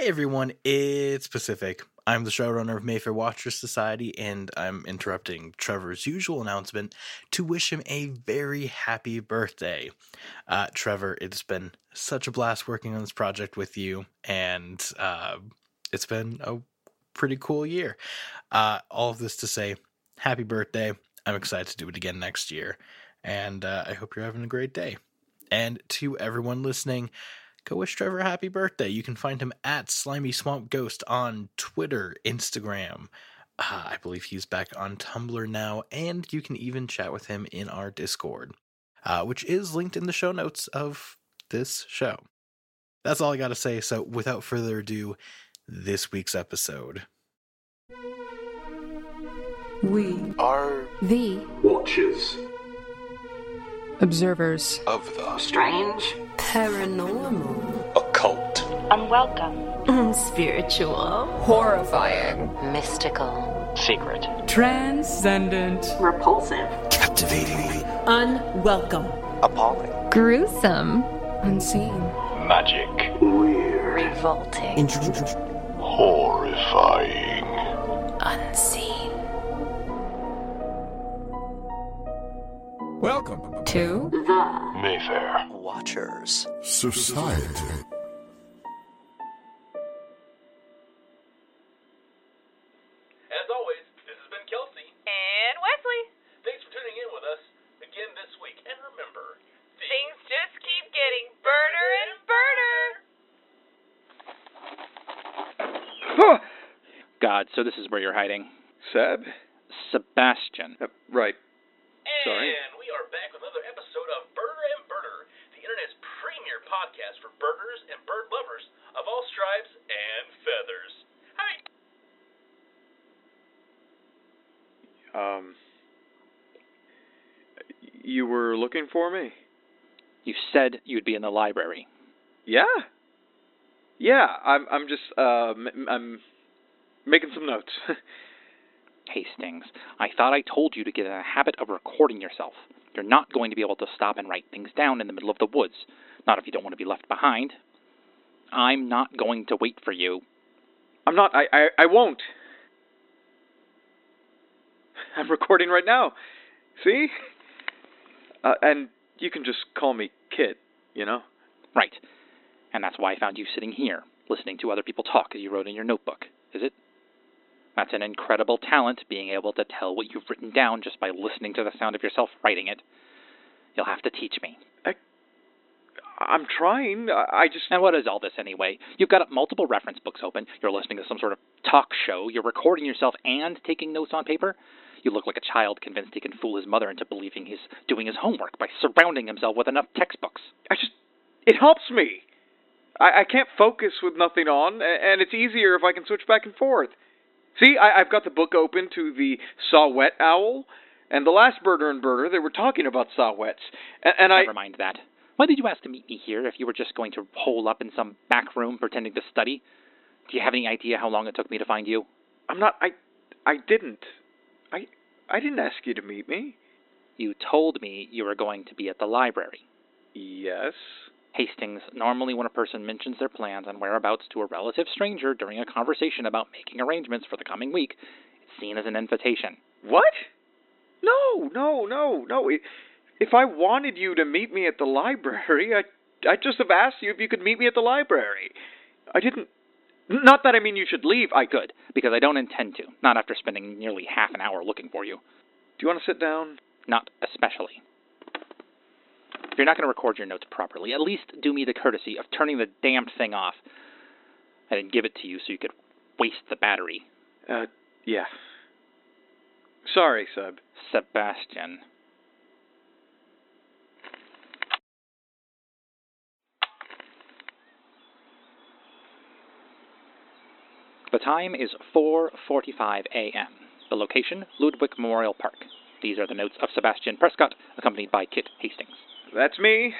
Hey everyone, it's Pacific. I'm the showrunner of Mayfair Watchers Society, and I'm interrupting Trevor's usual announcement to wish him a very happy birthday. Uh, Trevor, it's been such a blast working on this project with you, and uh, it's been a pretty cool year. Uh, all of this to say, happy birthday. I'm excited to do it again next year, and uh, I hope you're having a great day. And to everyone listening, go wish Trevor a happy birthday. You can find him at Slimy Swamp Ghost on Twitter, Instagram. Uh, I believe he's back on Tumblr now, and you can even chat with him in our Discord, uh, which is linked in the show notes of this show. That's all I got to say. So, without further ado, this week's episode. We are the watchers observers. Of the strange, paranormal, occult, unwelcome, mm, spiritual, horrifying, mystical, secret, transcendent, repulsive, captivating, unwelcome, appalling, gruesome, unseen, magic, weird, revolting, horrifying, unseen. Welcome to the Mayfair Watchers Society. As always, this has been Kelsey. And Wesley. Thanks for tuning in with us again this week. And remember, Things just keep getting birder and birder. God, so this is where you're hiding. Seb? Sebastian. Uh, right. and Sorry. we are back with another episode of Birder and Birder, the internet's premier podcast for birders and bird lovers of all stripes and feathers. Hi. Um. You were looking for me? You said you'd be in the library. Yeah. Yeah, I'm. I'm just. Uh, m- I'm making some notes. Hastings, I thought I told you to get in a habit of recording yourself. You're not going to be able to stop and write things down in the middle of the woods. Not if you don't want to be left behind. I'm not going to wait for you. I'm not. I. I. I won't. I'm recording right now. See? Uh, and you can just call me Kit. You know. Right. And that's why I found you sitting here, listening to other people talk as you wrote in your notebook, is it? That's an incredible talent, being able to tell what you've written down just by listening to the sound of yourself writing it. You'll have to teach me. I'm trying. I, I just. And what is all this anyway? You've got multiple reference books open, you're listening to some sort of talk show, you're recording yourself and taking notes on paper. You look like a child convinced he can fool his mother into believing he's doing his homework by surrounding himself with enough textbooks. I just. It helps me. I, I can't focus with nothing on, and it's easier if I can switch back and forth. See, I, I've got the book open to the Saw-Whet Owl, and the last Birder and Birder, they were talking about Saw-Whets. And, and I. Never mind that. Why did you ask to meet me here if you were just going to hole up in some back room pretending to study? Do you have any idea how long it took me to find you? I'm not. I. I didn't. I. Didn't ask you to meet me. You told me you were going to be at the library. Yes. Hastings, normally when a person mentions their plans and whereabouts to a relative stranger during a conversation about making arrangements for the coming week, it's seen as an invitation. What? No, no, no, no. If I wanted you to meet me at the library, I I'd just have asked you if you could meet me at the library. I didn't. Not that I mean you should leave. I could, because I don't intend to, not after spending nearly half an hour looking for you. Do you want to sit down? Not especially. If you're not going to record your notes properly, at least do me the courtesy of turning the damned thing off. I didn't give it to you so you could waste the battery. Uh, yeah. Sorry, Seb. Sebastian. The time is 4:45 a.m. The location: Ludwig Memorial Park. These are the notes of Sebastian Prescott, accompanied by Kit Hastings. That's me.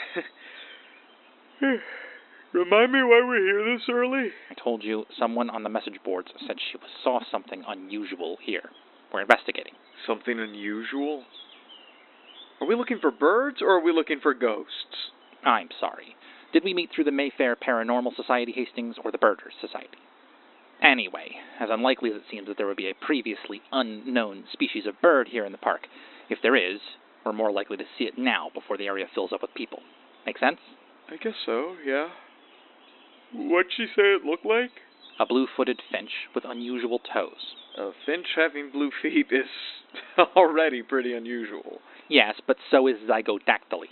Remind me why we're here this early? I told you someone on the message boards said she saw something unusual here. We're investigating. Something unusual? Are we looking for birds or are we looking for ghosts? I'm sorry. Did we meet through the Mayfair Paranormal Society, Hastings, or the Birders Society? Anyway, as unlikely as it seems that there would be a previously unknown species of bird here in the park, if there is, we're more likely to see it now before the area fills up with people. Make sense? I guess so, yeah. What'd she say it looked like? A blue footed finch with unusual toes. A finch having blue feet is already pretty unusual. Yes, but so is zygodactyly.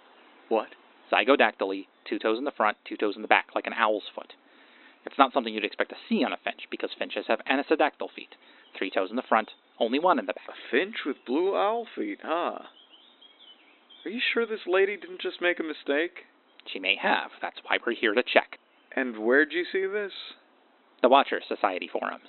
What? Zygodactyly, two toes in the front, two toes in the back, like an owl's foot. It's not something you'd expect to see on a finch because finches have anisodactyl feet. Three toes in the front, only one in the back. A finch with blue owl feet, huh? Are you sure this lady didn't just make a mistake? She may have. That's why we're here to check. And where'd you see this? The Watcher Society forums.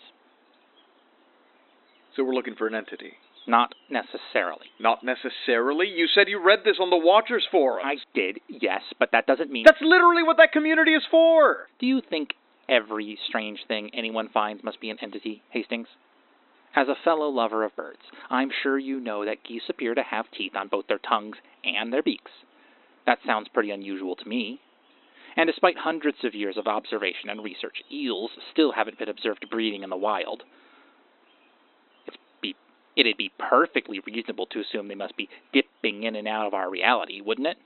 So we're looking for an entity. Not necessarily. Not necessarily. You said you read this on the Watchers Forum. I did, yes, but that doesn't mean. That's literally what that community is for! Do you think every strange thing anyone finds must be an entity, Hastings? As a fellow lover of birds, I'm sure you know that geese appear to have teeth on both their tongues and their beaks. That sounds pretty unusual to me. And despite hundreds of years of observation and research, eels still haven't been observed breeding in the wild. It'd be perfectly reasonable to assume they must be dipping in and out of our reality, wouldn't it?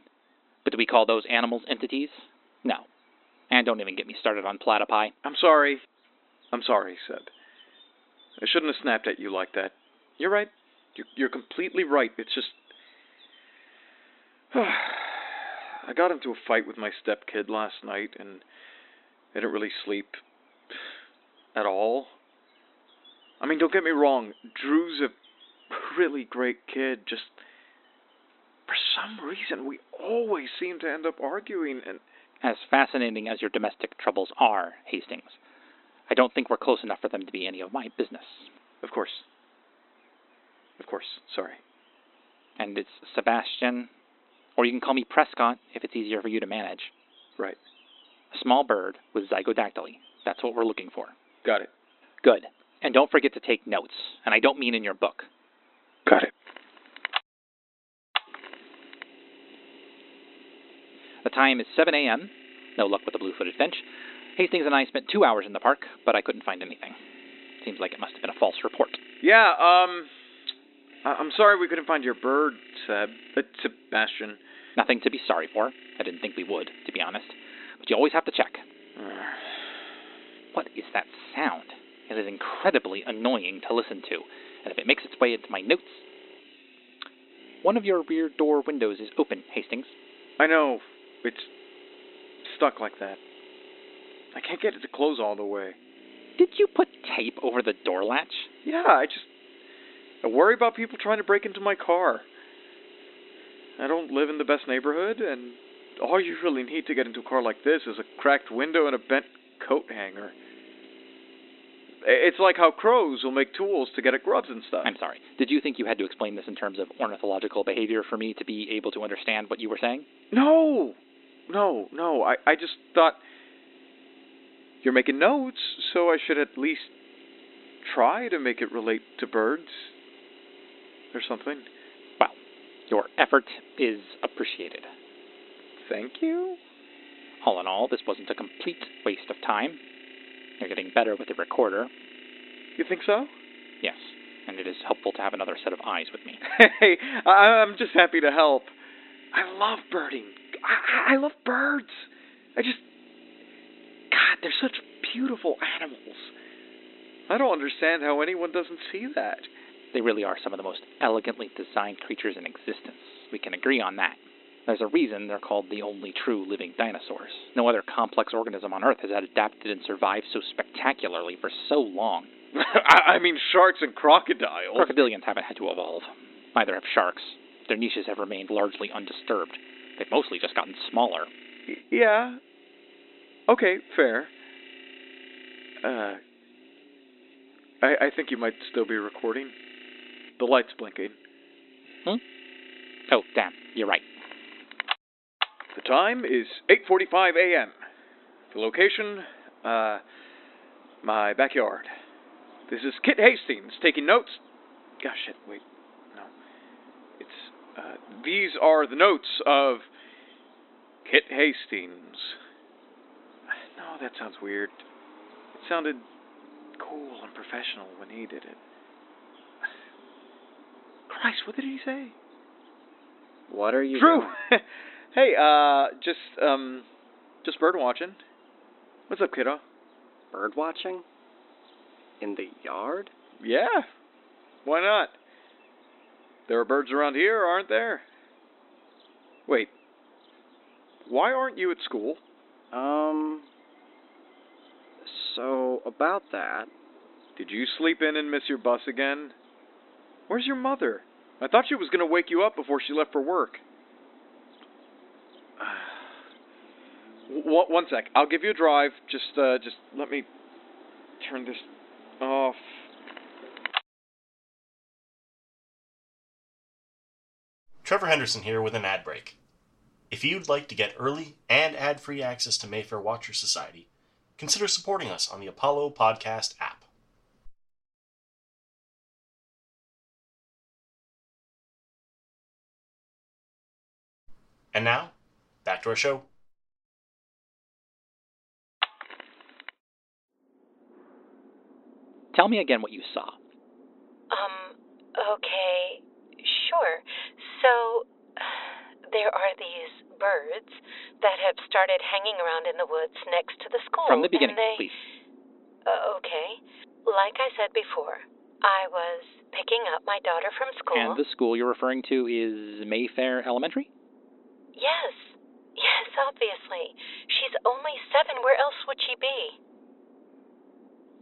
But do we call those animals entities? No. And don't even get me started on platypi. I'm sorry. I'm sorry, Seb. I shouldn't have snapped at you like that. You're right. You're, you're completely right. It's just. I got into a fight with my stepkid last night, and I didn't really sleep at all. I mean, don't get me wrong. Drew's a really great kid. Just for some reason, we always seem to end up arguing, and As fascinating as your domestic troubles are, Hastings, I don't think we're close enough for them to be any of my business. of course, of course, sorry. And it's Sebastian, or you can call me Prescott if it's easier for you to manage. Right. A small bird with zygodactyly. That's what we're looking for. Got it. Good. And don't forget to take notes. And I don't mean in your book. Got it. The time is 7 a.m. No luck with the blue-footed finch. Hastings and I spent two hours in the park, but I couldn't find anything. Seems like it must have been a false report. Yeah, um. I- I'm sorry we couldn't find your bird, Seb. Uh, Sebastian. Nothing to be sorry for. I didn't think we would, to be honest. But you always have to check. What is that sound? It is incredibly annoying to listen to, and if it makes its way into my notes. One of your rear door windows is open, Hastings. I know. It's stuck like that. I can't get it to close all the way. Did you put tape over the door latch? Yeah, I just. I worry about people trying to break into my car. I don't live in the best neighborhood, and all you really need to get into a car like this is a cracked window and a bent coat hanger. It's like how crows will make tools to get at grubs and stuff. I'm sorry. Did you think you had to explain this in terms of ornithological behavior for me to be able to understand what you were saying? No, no, no. I, I just thought you're making notes, so I should at least try to make it relate to birds or something. Well, your effort is appreciated. Thank you. All in all, this wasn't a complete waste of time. You're getting better with the recorder, You think so? yes, and it is helpful to have another set of eyes with me. Hey, I, I'm just happy to help. I love birding. I, I love birds. I just, God, they're such beautiful animals. I don't understand how anyone doesn't see that. They really are some of the most elegantly designed creatures in existence. We can agree on that. There's a reason they're called the only true living dinosaurs. No other complex organism on Earth has adapted and survived so spectacularly for so long. I, I mean, sharks and crocodiles. Crocodilians haven't had to evolve. Neither have sharks. Their niches have remained largely undisturbed. They've mostly just gotten smaller. Yeah. Okay, fair. Uh, I, I think you might still be recording. The light's blinking. Oh, damn, you're right. The time is 8:45 a.m. The location, uh, my backyard. This is Kit Hastings taking notes. Gosh, shit, wait. Uh, these are the notes of Kit Hastings No, that sounds weird. It sounded cool and professional when he did it. Christ, what did he say? What are you Drew. doing? hey, uh, just um, just bird watching. What's up, kiddo? Bird watching? In the yard? Yeah. Why not? There are birds around here, aren't there? Wait. Why aren't you at school? Um. So, about that. Did you sleep in and miss your bus again? Where's your mother? I thought she was going to wake you up before she left for work. One, one sec. I'll give you a drive. Just, uh, just let me turn this off. Trevor Henderson here with an ad break. If you'd like to get early and ad free access to Mayfair Watcher Society, consider supporting us on the Apollo Podcast app. And now, back to our show. Tell me again what you saw. Um, okay, sure. So, there are these birds that have started hanging around in the woods next to the school. From the beginning, they, please. Uh, okay. Like I said before, I was picking up my daughter from school. And the school you're referring to is Mayfair Elementary? Yes. Yes, obviously. She's only seven. Where else would she be?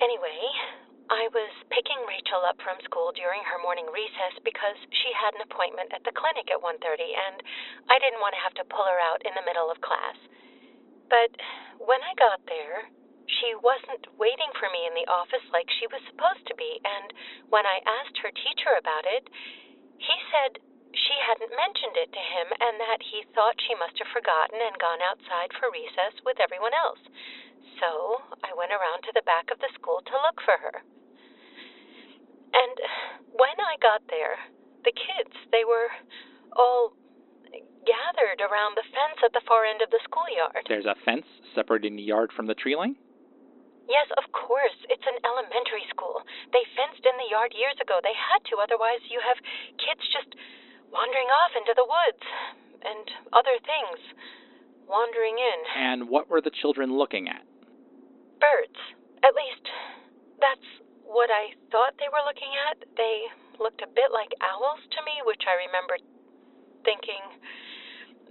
Anyway, I was picking Rachel up from school during her morning recess because she had an appointment at the clinic at 1:30 and I didn't want to have to pull her out in the middle of class. But when I got there, she wasn't waiting for me in the office like she was supposed to be, and when I asked her teacher about it, he said she hadn't mentioned it to him and that he thought she must have forgotten and gone outside for recess with everyone else. So I went around to the back of the school to look for her. And when I got there, the kids, they were all gathered around the fence at the far end of the schoolyard. There's a fence separating the yard from the tree line? Yes, of course. It's an elementary school. They fenced in the yard years ago. They had to, otherwise, you have kids just wandering off into the woods and other things wandering in. And what were the children looking at? Birds. At least, that's what I thought they were looking at. They looked a bit like owls to me, which I remember thinking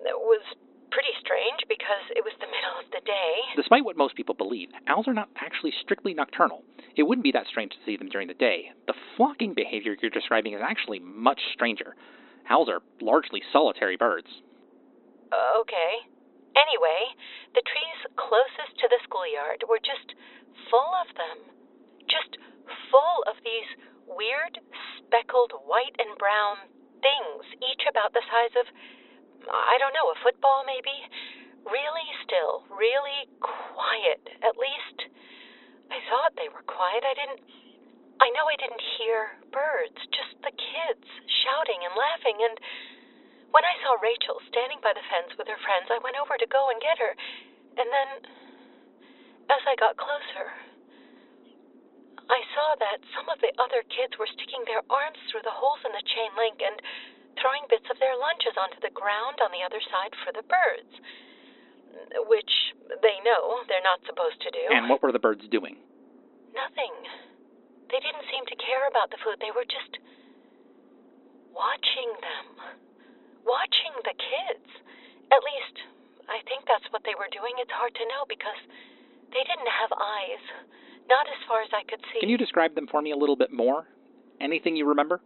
was pretty strange because it was the middle of the day. Despite what most people believe, owls are not actually strictly nocturnal. It wouldn't be that strange to see them during the day. The flocking behavior you're describing is actually much stranger. Owls are largely solitary birds. Uh, okay. Anyway, the trees closest to the schoolyard were just full of them. Just full of these weird, speckled white and brown things, each about the size of, I don't know, a football maybe? Really still, really quiet. At least, I thought they were quiet. I didn't. I know I didn't hear birds, just the kids shouting and laughing. And when I saw Rachel standing by the fence with her friends, I went over to go and get her. And then, as I got closer, I saw that some of the other kids were sticking their arms through the holes in the chain link and throwing bits of their lunches onto the ground on the other side for the birds, which they know they're not supposed to do. And what were the birds doing? Nothing. They didn't seem to care about the food. They were just watching them, watching the kids. At least, I think that's what they were doing. It's hard to know because they didn't have eyes. Not as far as I could see. Can you describe them for me a little bit more? Anything you remember?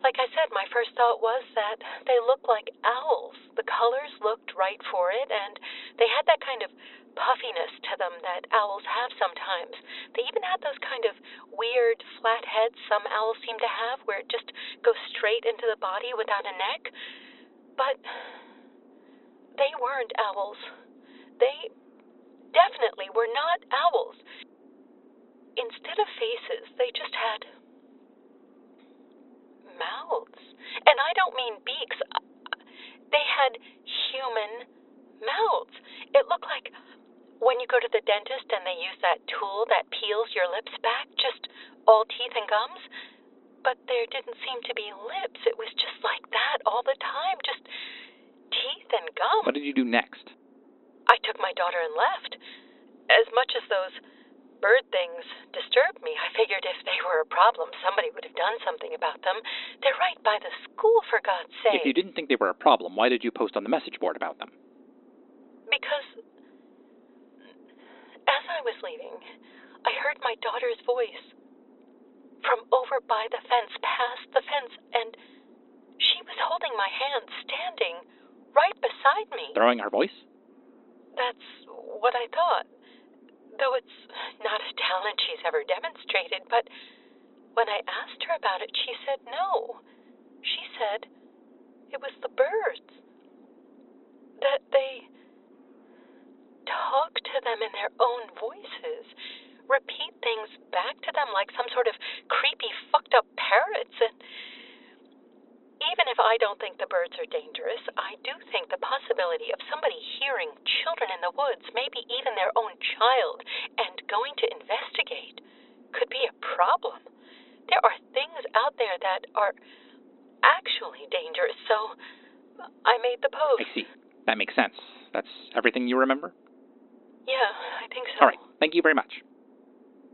Like I said, my first thought was that they looked like owls. The colors looked right for it, and they had that kind of puffiness to them that owls have sometimes. They even had those kind of weird flat heads some owls seem to have, where it just goes straight into the body without a neck. But they weren't owls. They definitely were not owls. Instead of faces, they just had mouths. And I don't mean beaks. They had human mouths. It looked like when you go to the dentist and they use that tool that peels your lips back, just all teeth and gums. But there didn't seem to be lips. It was just like that all the time, just teeth and gums. What did you do next? I took my daughter and left. As much as those bird things disturbed me, I figured if they were a problem, somebody would have done something about them. They're right by the school, for God's sake. If you didn't think they were a problem, why did you post on the message board about them? Because as I was leaving, I heard my daughter's voice from over by the fence, past the fence, and she was holding my hand, standing right beside me. Throwing her voice? That's what I thought. Though it's not a talent she's ever demonstrated, but when I asked her about it, she said no. She said it was the birds. That they talk to them in their own voices, repeat things back to them like some sort of creepy, fucked up parrots, and even if I don't think the birds are dangerous, I do think the possibility of somebody hearing children in the woods, maybe even their own child, and going to investigate could be a problem. There are things out there that are actually dangerous, so I made the post. I see. That makes sense. That's everything you remember? Yeah, I think so. All right. Thank you very much.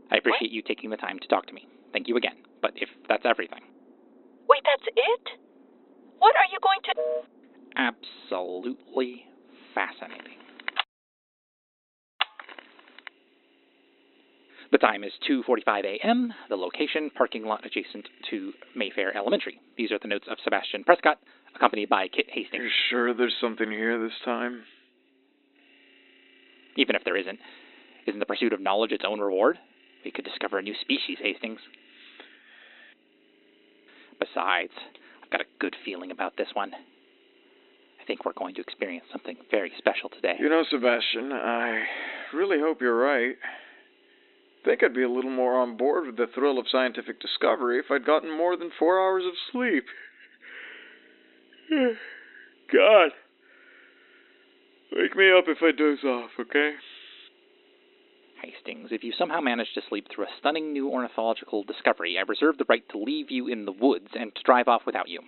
I appreciate you taking the time to talk to me. Thank you again. But if that's everything. Wait, that's it? What are you going to. Absolutely fascinating. The time is 2:45 a.m. The location: parking lot adjacent to Mayfair Elementary. These are the notes of Sebastian Prescott, accompanied by Kit Hastings. You're sure there's something here this time? Even if there isn't, isn't the pursuit of knowledge its own reward? We could discover a new species, Hastings. Besides, I've got a good feeling about this one. I think we're going to experience something very special today. You know, Sebastian, I really hope you're right. I think I'd be a little more on board with the thrill of scientific discovery if I'd gotten more than four hours of sleep. God. Wake me up if I doze off, okay? Hastings, if you somehow manage to sleep through a stunning new ornithological discovery, I reserve the right to leave you in the woods and to drive off without you.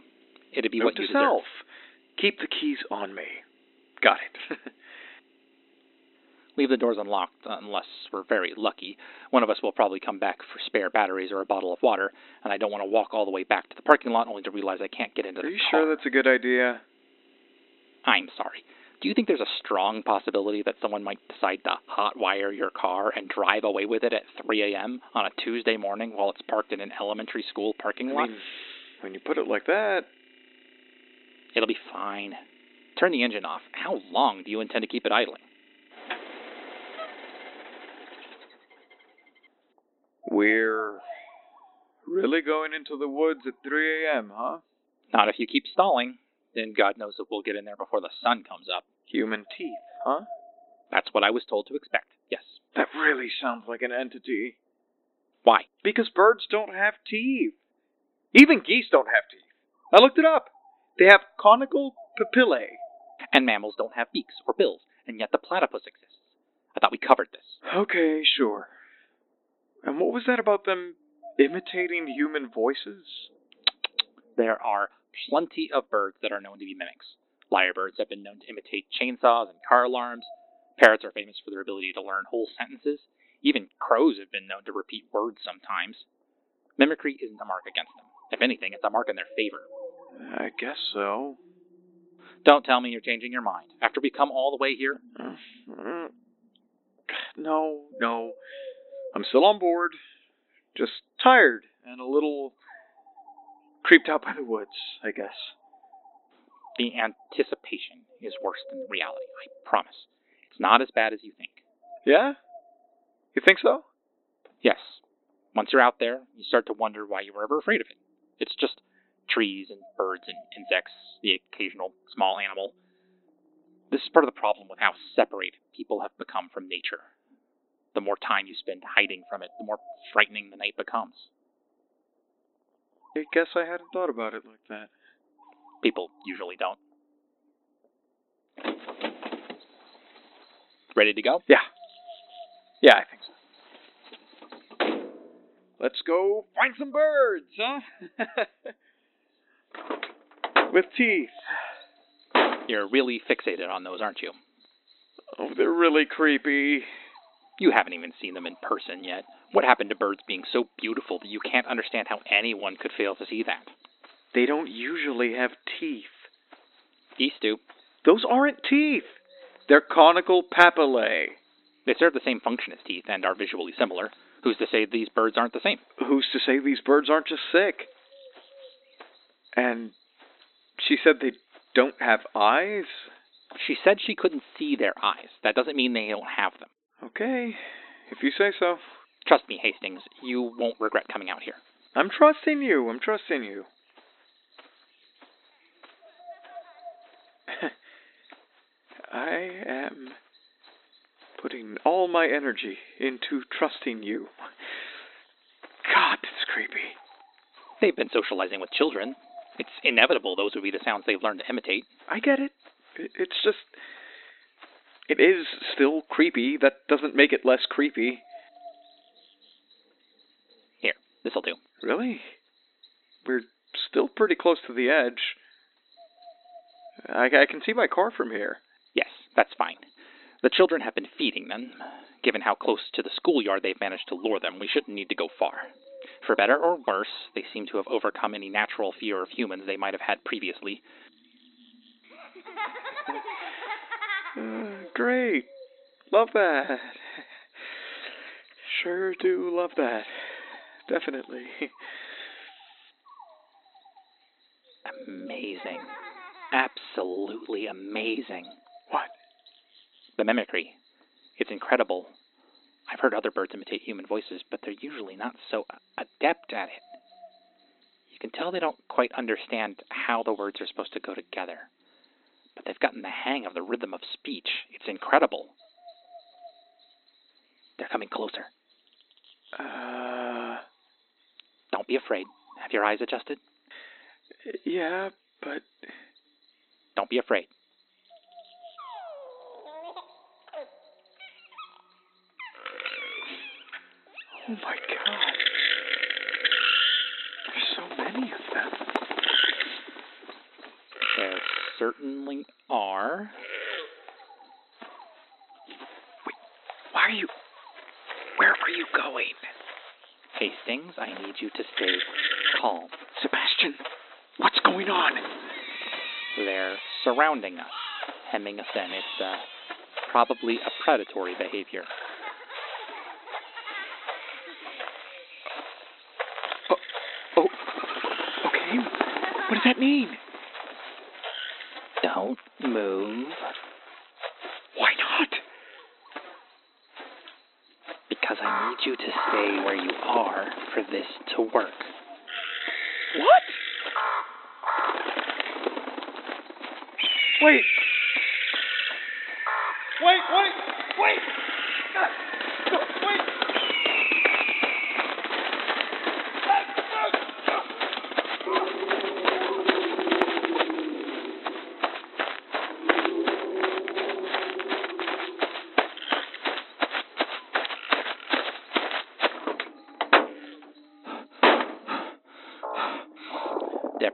It'd be Note what to you self. deserve. Keep the keys on me. Got it. Leave the doors unlocked unless we're very lucky. One of us will probably come back for spare batteries or a bottle of water, and I don't want to walk all the way back to the parking lot only to realize I can't get into Are the you car. sure that's a good idea? I'm sorry. Do you think there's a strong possibility that someone might decide to hotwire your car and drive away with it at 3 a.m. on a Tuesday morning while it's parked in an elementary school parking I lot? mean, when you put it like that, It'll be fine. Turn the engine off. How long do you intend to keep it idling? we're really going into the woods at 3 a.m., huh? Not if you keep stalling. Then God knows if we'll get in there before the sun comes up. Human teeth, huh? That's what I was told to expect. Yes. That really sounds like an entity. Why? Because birds don't have teeth. Even geese don't have teeth. I looked it up. They have conical papillae. And mammals don't have beaks or bills, and yet the platypus exists. I thought we covered this. Okay, sure. And what was that about them imitating human voices? There are plenty of birds that are known to be mimics. Lyrebirds have been known to imitate chainsaws and car alarms. Parrots are famous for their ability to learn whole sentences. Even crows have been known to repeat words sometimes. Mimicry isn't a mark against them. If anything, it's a mark in their favor. I guess so. Don't tell me you're changing your mind. After we come all the way here, Mm, No, no. I'm still on board. Just tired and a little creeped out by the woods, I guess. the anticipation is worse than the reality. I promise. It's not as bad as you think. Yeah? You think so? Yes. Once you're out there, you start to wonder why you were ever afraid of it. It's just trees and birds and insects, the occasional small animal. This is part of the problem with how separated people have become from nature. The more time you spend hiding from it, the more frightening the night becomes. I guess I hadn't thought about it like that. People usually don't. Ready to go? Yeah. Yeah, I think so. Let's go find some birds, huh? With teeth. You're really fixated on those, aren't you? Oh, they're really creepy. You haven't even seen them in person yet. What happened to birds being so beautiful that you can't understand how anyone could fail to see that? They don't usually have teeth. Geese do. Those aren't teeth. They're conical papillae. They serve the same function as teeth and are visually similar. Who's to say these birds aren't the same? Who's to say these birds aren't just sick? And she said they don't have eyes? She said she couldn't see their eyes. That doesn't mean they don't have them. Okay, if you say so. Trust me, Hastings, you won't regret coming out here. I'm trusting you. I'm trusting you. I am putting all my energy into trusting you. God, it's creepy. They've been socializing with children. It's inevitable those would be the sounds they've learned to imitate. I get it. It- It's just. It is still creepy. That doesn't make it less creepy. Here, this'll do. Really? We're still pretty close to the edge. I, I can see my car from here. Yes, that's fine. The children have been feeding them. Given how close to the schoolyard they've managed to lure them, we shouldn't need to go far. For better or worse, they seem to have overcome any natural fear of humans they might have had previously. Great. Love that. Sure do love that. Definitely. Amazing. Absolutely amazing. What? The mimicry. It's incredible. I've heard other birds imitate human voices, but they're usually not so adept at it. You can tell they don't quite understand how the words are supposed to go together. They've gotten the hang of the rhythm of speech. It's incredible. They're coming closer. Uh, Don't be afraid. Have your eyes adjusted? yeah, but Don't be afraid. oh my god. There's so many of them. There certainly are. Wait, Why are you. Where are you going? Hastings, I need you to stay calm. Sebastian, what's going on? They're surrounding us, hemming us in. It's uh, probably a predatory behavior. Oh, Oh, okay. What does that mean? Don't move Why not? because I need you to stay where you are for this to work. What? Wait.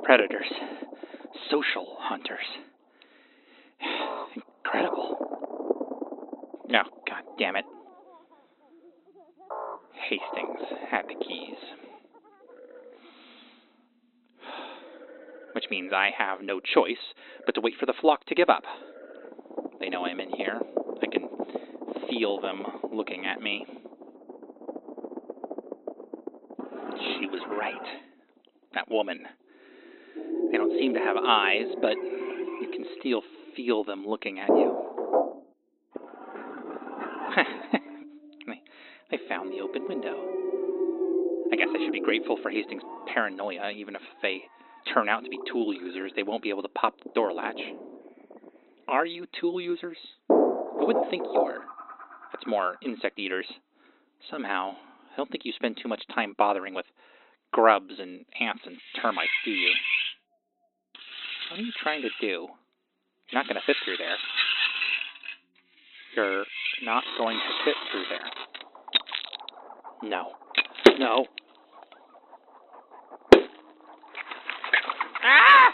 Predators, social hunters. Incredible. No, god damn it. Hastings had the keys. Which means I have no choice but to wait for the flock to give up. They know I'm in here. I can feel them looking at me. She was right. That woman. Seem to have eyes, but you can still feel them looking at you. they found the open window. I guess I should be grateful for Hastings' paranoia, even if they turn out to be tool users, they won't be able to pop the door latch. Are you tool users? I wouldn't think you were. That's more insect eaters. Somehow, I don't think you spend too much time bothering with grubs and ants and termites, do you? What are you trying to do? You're not going to fit through there. You're not going to fit through there. No. No. Ah!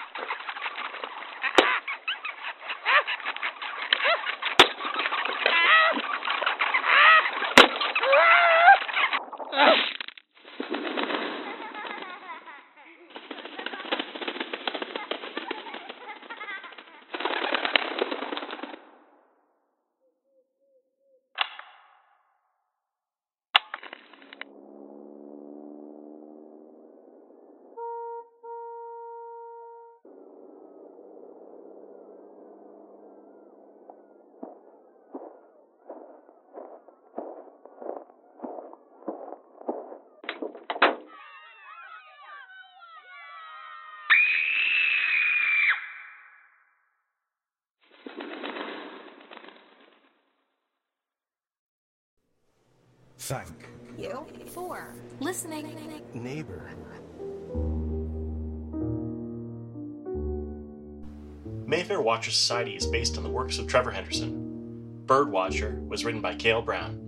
Thank You for listening. neighbor. Mayfair Watcher Society is based on the works of Trevor Henderson. Birdwatcher was written by Kale Brown.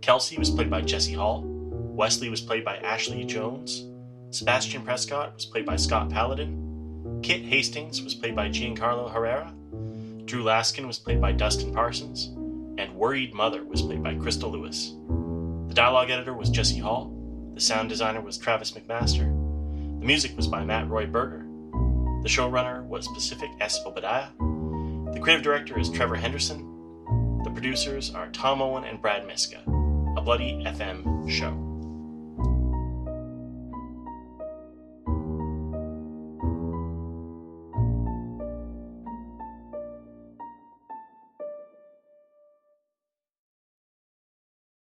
Kelsey was played by Jesse Hall. Wesley was played by Ashlee Jones. Sebastian Prescott was played by Scott Paladin. Kit Hastings was played by Giancarlo Herrera. Drew Laskin was played by Dustin Parsons. And Worried Mother was played by Christa Lewis. The dialogue editor was Jesse Hall. The sound designer was Travis McMaster. The music was by Matt Roi Berger. The showrunner was Pacific S. Obadiah. The creative director is Trevor Henderson. The producers are Tom Owen and Brad Miska. A Bloody FM show.